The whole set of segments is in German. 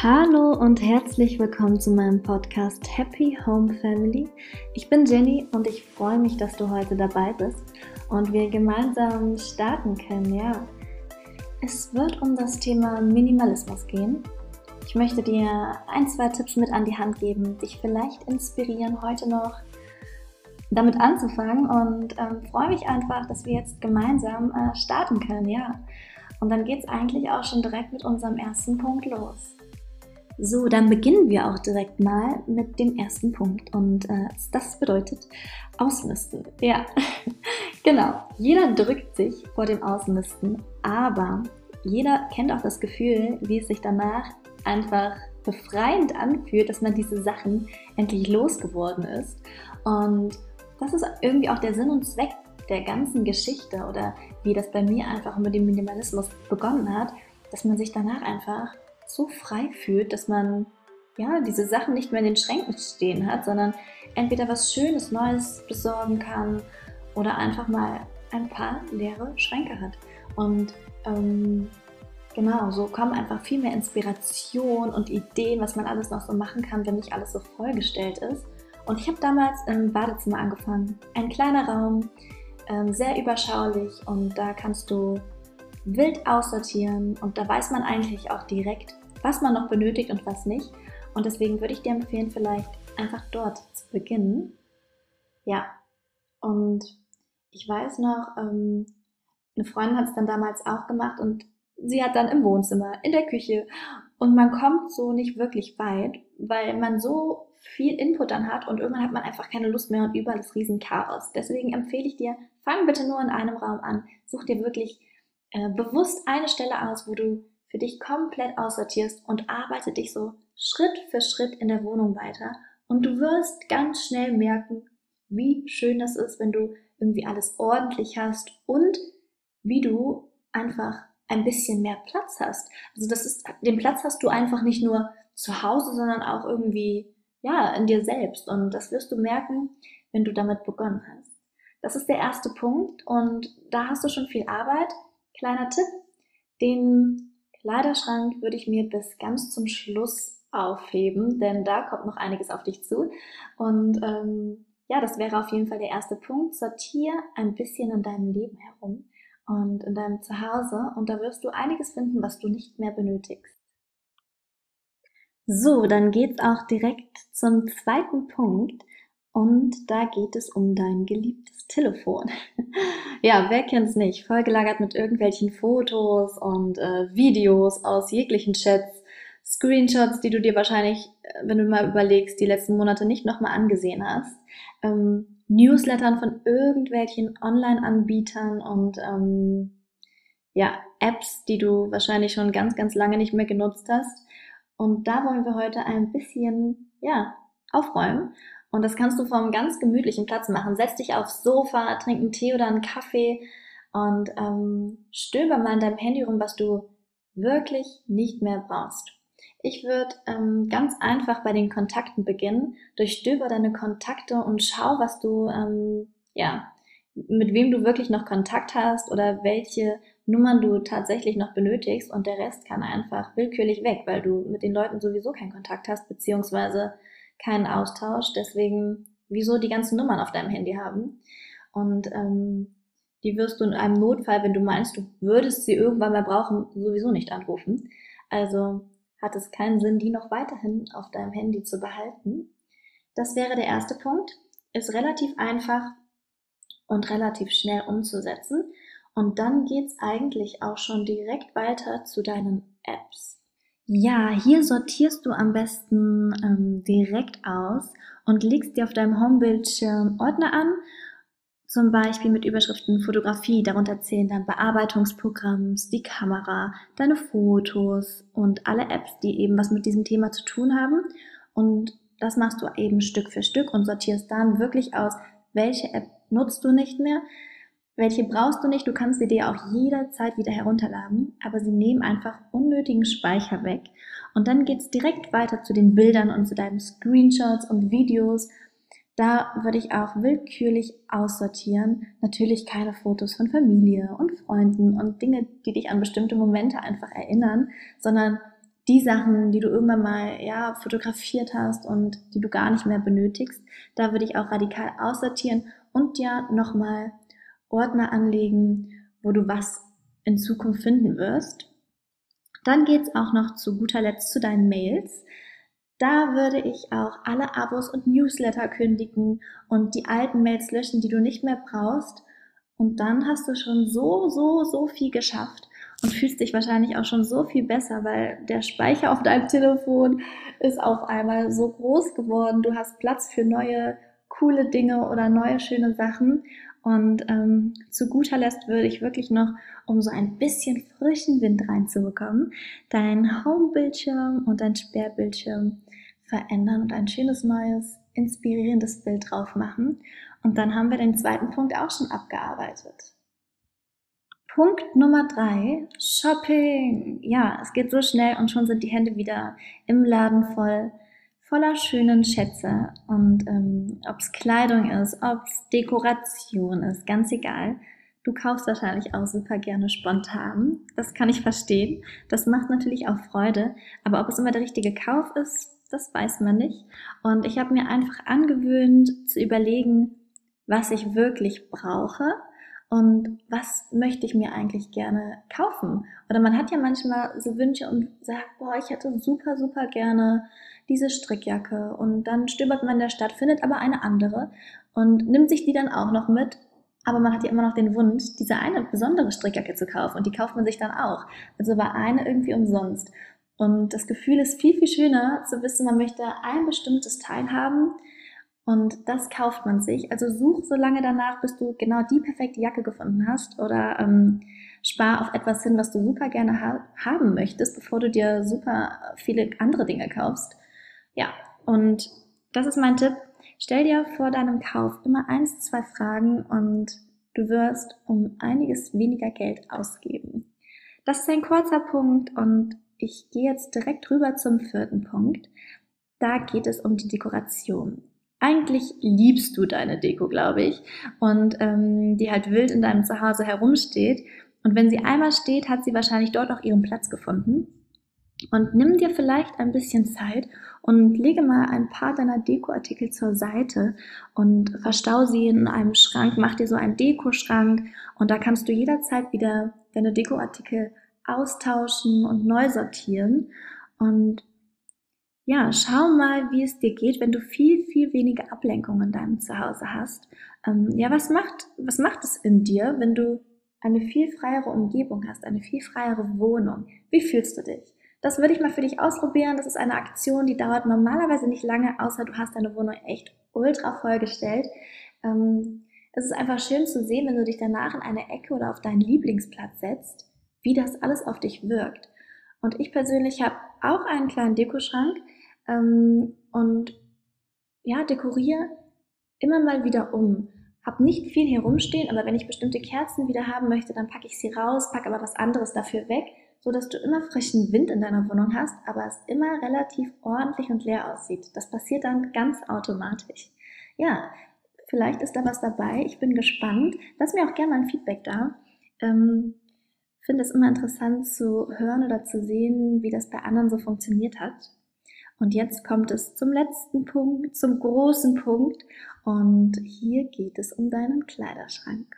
Hallo und herzlich willkommen zu meinem Podcast Happy Home Family. Ich bin Jenny und ich freue mich, dass du heute dabei bist und wir gemeinsam starten können. Ja, es wird um das Thema Minimalismus gehen. Ich möchte dir ein, zwei Tipps mit an die Hand geben, dich vielleicht inspirieren, heute noch damit anzufangen und ähm, freue mich einfach, dass wir jetzt gemeinsam äh, starten können. Ja, und dann geht es eigentlich auch schon direkt mit unserem ersten Punkt los. So, dann beginnen wir auch direkt mal mit dem ersten Punkt. Und äh, das bedeutet Ausmisten. Ja, genau. Jeder drückt sich vor dem Ausmisten, aber jeder kennt auch das Gefühl, wie es sich danach einfach befreiend anfühlt, dass man diese Sachen endlich losgeworden ist. Und das ist irgendwie auch der Sinn und Zweck der ganzen Geschichte oder wie das bei mir einfach mit dem Minimalismus begonnen hat, dass man sich danach einfach so frei fühlt, dass man ja diese Sachen nicht mehr in den Schränken stehen hat, sondern entweder was Schönes, Neues besorgen kann oder einfach mal ein paar leere Schränke hat. Und ähm, genau, so kommen einfach viel mehr Inspiration und Ideen, was man alles noch so machen kann, wenn nicht alles so vollgestellt ist. Und ich habe damals im Badezimmer angefangen. Ein kleiner Raum, ähm, sehr überschaulich und da kannst du wild aussortieren und da weiß man eigentlich auch direkt, was man noch benötigt und was nicht. Und deswegen würde ich dir empfehlen, vielleicht einfach dort zu beginnen. Ja, und ich weiß noch, ähm, eine Freundin hat es dann damals auch gemacht und sie hat dann im Wohnzimmer, in der Küche und man kommt so nicht wirklich weit, weil man so viel Input dann hat und irgendwann hat man einfach keine Lust mehr und überall ist riesen Chaos. Deswegen empfehle ich dir, fang bitte nur in einem Raum an. Such dir wirklich äh, bewusst eine Stelle aus, wo du für dich komplett aussortierst und arbeite dich so Schritt für Schritt in der Wohnung weiter. Und du wirst ganz schnell merken, wie schön das ist, wenn du irgendwie alles ordentlich hast und wie du einfach ein bisschen mehr Platz hast. Also das ist, den Platz hast du einfach nicht nur zu Hause, sondern auch irgendwie, ja, in dir selbst. Und das wirst du merken, wenn du damit begonnen hast. Das ist der erste Punkt und da hast du schon viel Arbeit. Kleiner Tipp, den Kleiderschrank würde ich mir bis ganz zum Schluss aufheben, denn da kommt noch einiges auf dich zu. Und ähm, ja, das wäre auf jeden Fall der erste Punkt. Sortier ein bisschen in deinem Leben herum und in deinem Zuhause und da wirst du einiges finden, was du nicht mehr benötigst. So, dann geht's auch direkt zum zweiten Punkt und da geht es um dein geliebtes Telefon. ja, wer kennt's nicht? Vollgelagert mit irgendwelchen Fotos und äh, Videos aus jeglichen Chats, Screenshots, die du dir wahrscheinlich, äh, wenn du mal überlegst, die letzten Monate nicht nochmal angesehen hast. Ähm, Newslettern von irgendwelchen Online-Anbietern und ähm, ja, Apps, die du wahrscheinlich schon ganz, ganz lange nicht mehr genutzt hast. Und da wollen wir heute ein bisschen, ja, aufräumen und das kannst du vom ganz gemütlichen Platz machen. Setz dich aufs Sofa, trink einen Tee oder einen Kaffee und ähm, stöber mal in deinem Handy rum, was du wirklich nicht mehr brauchst. Ich würde ähm, ganz einfach bei den Kontakten beginnen. Durchstöber deine Kontakte und schau, was du, ähm, ja, mit wem du wirklich noch Kontakt hast oder welche Nummern du tatsächlich noch benötigst und der Rest kann einfach willkürlich weg, weil du mit den Leuten sowieso keinen Kontakt hast, beziehungsweise keinen Austausch. Deswegen, wieso die ganzen Nummern auf deinem Handy haben? Und ähm, die wirst du in einem Notfall, wenn du meinst, du würdest sie irgendwann mal brauchen, sowieso nicht anrufen. Also hat es keinen Sinn, die noch weiterhin auf deinem Handy zu behalten. Das wäre der erste Punkt. Ist relativ einfach und relativ schnell umzusetzen. Und dann geht's eigentlich auch schon direkt weiter zu deinen Apps. Ja, hier sortierst du am besten ähm, direkt aus und legst dir auf deinem Homebildschirm Ordner an, zum Beispiel mit Überschriften Fotografie. Darunter zählen dann Bearbeitungsprogramms, die Kamera, deine Fotos und alle Apps, die eben was mit diesem Thema zu tun haben. Und das machst du eben Stück für Stück und sortierst dann wirklich aus, welche App nutzt du nicht mehr, welche brauchst du nicht, du kannst sie dir auch jederzeit wieder herunterladen, aber sie nehmen einfach unnötigen Speicher weg. Und dann geht's direkt weiter zu den Bildern und zu deinen Screenshots und Videos. Da würde ich auch willkürlich aussortieren. Natürlich keine Fotos von Familie und Freunden und Dinge, die dich an bestimmte Momente einfach erinnern, sondern die Sachen, die du irgendwann mal ja fotografiert hast und die du gar nicht mehr benötigst, da würde ich auch radikal aussortieren und ja nochmal Ordner anlegen, wo du was in Zukunft finden wirst. Dann geht's auch noch zu guter Letzt zu deinen Mails. Da würde ich auch alle Abos und Newsletter kündigen und die alten Mails löschen, die du nicht mehr brauchst. Und dann hast du schon so, so, so viel geschafft und fühlst dich wahrscheinlich auch schon so viel besser, weil der Speicher auf deinem Telefon ist auf einmal so groß geworden. Du hast Platz für neue, coole Dinge oder neue, schöne Sachen. Und ähm, zu guter Letzt würde ich wirklich noch, um so ein bisschen frischen Wind reinzubekommen, dein Home-Bildschirm und dein Sperrbildschirm verändern und ein schönes neues, inspirierendes Bild drauf machen. Und dann haben wir den zweiten Punkt auch schon abgearbeitet. Punkt Nummer drei, Shopping. Ja, es geht so schnell und schon sind die Hände wieder im Laden voll, voller schönen Schätze. Und ähm, ob es Kleidung ist, ob es Dekoration ist, ganz egal. Du kaufst wahrscheinlich auch super gerne spontan. Das kann ich verstehen. Das macht natürlich auch Freude. Aber ob es immer der richtige Kauf ist, das weiß man nicht. Und ich habe mir einfach angewöhnt zu überlegen, was ich wirklich brauche und was möchte ich mir eigentlich gerne kaufen. Oder man hat ja manchmal so Wünsche und sagt, boah, ich hätte super, super gerne diese Strickjacke. Und dann stöbert man in der Stadt, findet aber eine andere und nimmt sich die dann auch noch mit. Aber man hat ja immer noch den Wunsch, diese eine besondere Strickjacke zu kaufen. Und die kauft man sich dann auch. Also war eine irgendwie umsonst. Und das Gefühl ist viel, viel schöner zu wissen, man möchte ein bestimmtes Teil haben und das kauft man sich. Also such so lange danach, bis du genau die perfekte Jacke gefunden hast oder ähm, spar auf etwas hin, was du super gerne ha haben möchtest, bevor du dir super viele andere Dinge kaufst. Ja, und das ist mein Tipp. Stell dir vor deinem Kauf immer eins, zwei Fragen und du wirst um einiges weniger Geld ausgeben. Das ist ein kurzer Punkt und ich gehe jetzt direkt rüber zum vierten Punkt. Da geht es um die Dekoration. Eigentlich liebst du deine Deko, glaube ich, und ähm, die halt wild in deinem Zuhause herumsteht. Und wenn sie einmal steht, hat sie wahrscheinlich dort auch ihren Platz gefunden. Und nimm dir vielleicht ein bisschen Zeit und lege mal ein paar deiner Dekoartikel zur Seite und verstau sie in einem Schrank. Mach dir so einen Dekoschrank und da kannst du jederzeit wieder deine Dekoartikel austauschen und neu sortieren. Und ja, schau mal, wie es dir geht, wenn du viel, viel weniger Ablenkungen in deinem Zuhause hast. Ähm, ja, was macht, was macht es in dir, wenn du eine viel freiere Umgebung hast, eine viel freiere Wohnung? Wie fühlst du dich? Das würde ich mal für dich ausprobieren. Das ist eine Aktion, die dauert normalerweise nicht lange, außer du hast deine Wohnung echt ultra vollgestellt. Ähm, es ist einfach schön zu sehen, wenn du dich danach in eine Ecke oder auf deinen Lieblingsplatz setzt wie das alles auf dich wirkt. Und ich persönlich habe auch einen kleinen Dekoschrank ähm, und ja, dekoriere immer mal wieder um. Hab nicht viel hier rumstehen, aber wenn ich bestimmte Kerzen wieder haben möchte, dann packe ich sie raus, packe aber was anderes dafür weg, so dass du immer frischen Wind in deiner Wohnung hast, aber es immer relativ ordentlich und leer aussieht. Das passiert dann ganz automatisch. Ja, vielleicht ist da was dabei. Ich bin gespannt. Lass mir auch gerne mal ein Feedback da. Ähm, finde es immer interessant zu hören oder zu sehen, wie das bei anderen so funktioniert hat. Und jetzt kommt es zum letzten Punkt, zum großen Punkt. Und hier geht es um deinen Kleiderschrank.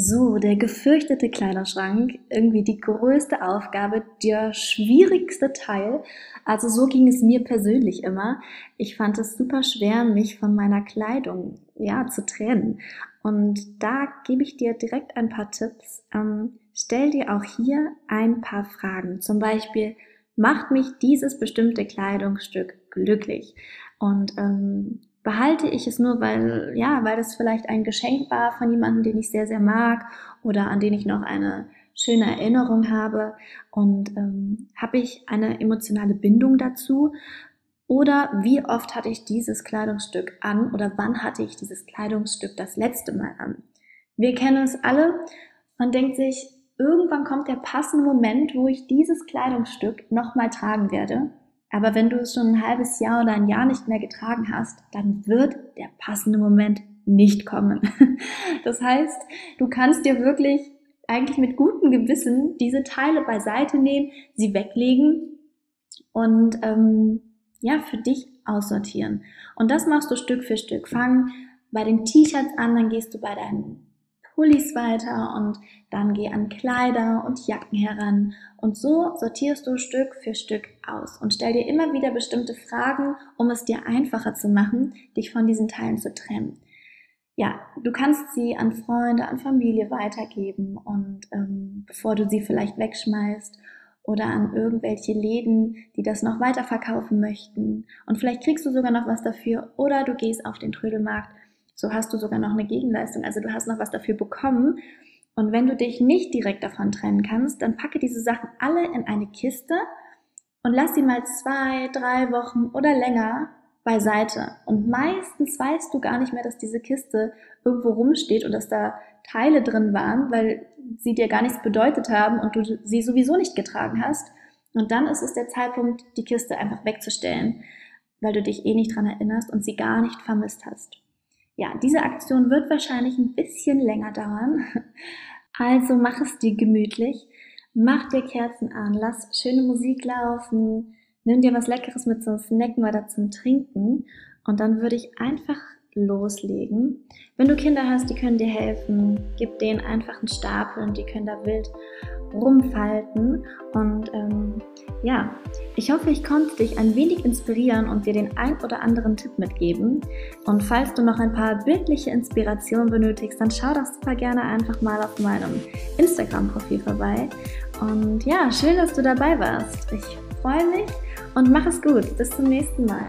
So, der gefürchtete Kleiderschrank, irgendwie die größte Aufgabe, der schwierigste Teil. Also so ging es mir persönlich immer. Ich fand es super schwer, mich von meiner Kleidung, ja, zu trennen. Und da gebe ich dir direkt ein paar Tipps. Ähm, stell dir auch hier ein paar Fragen. Zum Beispiel, macht mich dieses bestimmte Kleidungsstück glücklich? Und ähm, behalte ich es nur, weil, ja, weil das vielleicht ein Geschenk war von jemandem, den ich sehr, sehr mag oder an den ich noch eine schöne Erinnerung habe und ähm, habe ich eine emotionale Bindung dazu oder wie oft hatte ich dieses Kleidungsstück an oder wann hatte ich dieses Kleidungsstück das letzte Mal an? Wir kennen es alle. Man denkt sich, irgendwann kommt der passende Moment, wo ich dieses Kleidungsstück nochmal tragen werde. Aber wenn du es schon ein halbes Jahr oder ein Jahr nicht mehr getragen hast, dann wird der passende Moment nicht kommen. Das heißt, du kannst dir wirklich eigentlich mit gutem Gewissen diese Teile beiseite nehmen, sie weglegen und ähm, ja, für dich aussortieren. Und das machst du Stück für Stück. Fang bei den T-Shirts an, dann gehst du bei deinen Pullis weiter und dann geh an Kleider und Jacken heran. Und so sortierst du Stück für Stück aus und stell dir immer wieder bestimmte Fragen, um es dir einfacher zu machen, dich von diesen Teilen zu trennen. Ja, du kannst sie an Freunde, an Familie weitergeben und ähm, bevor du sie vielleicht wegschmeißt oder an irgendwelche Läden, die das noch weiterverkaufen möchten. Und vielleicht kriegst du sogar noch was dafür oder du gehst auf den Trödelmarkt. So hast du sogar noch eine Gegenleistung. Also du hast noch was dafür bekommen. Und wenn du dich nicht direkt davon trennen kannst, dann packe diese Sachen alle in eine Kiste und lass sie mal zwei, drei Wochen oder länger beiseite. Und meistens weißt du gar nicht mehr, dass diese Kiste irgendwo rumsteht und dass da Teile drin waren, weil sie dir gar nichts bedeutet haben und du sie sowieso nicht getragen hast. Und dann ist es der Zeitpunkt, die Kiste einfach wegzustellen, weil du dich eh nicht dran erinnerst und sie gar nicht vermisst hast. Ja, diese Aktion wird wahrscheinlich ein bisschen länger dauern. Also mach es dir gemütlich, mach dir Kerzen an, lass schöne Musik laufen, nimm dir was Leckeres mit zum Snacken oder zum Trinken. Und dann würde ich einfach loslegen. Wenn du Kinder hast, die können dir helfen, gib denen einfach einen Stapel und die können da wild rumfalten. Und ähm, ja, ich hoffe, ich konnte dich ein wenig inspirieren und dir den ein oder anderen Tipp mitgeben. Und falls du noch ein paar bildliche Inspirationen benötigst, dann schau doch super gerne einfach mal auf meinem Instagram-Profil vorbei. Und ja, schön, dass du dabei warst. Ich freue mich und mach es gut. Bis zum nächsten Mal.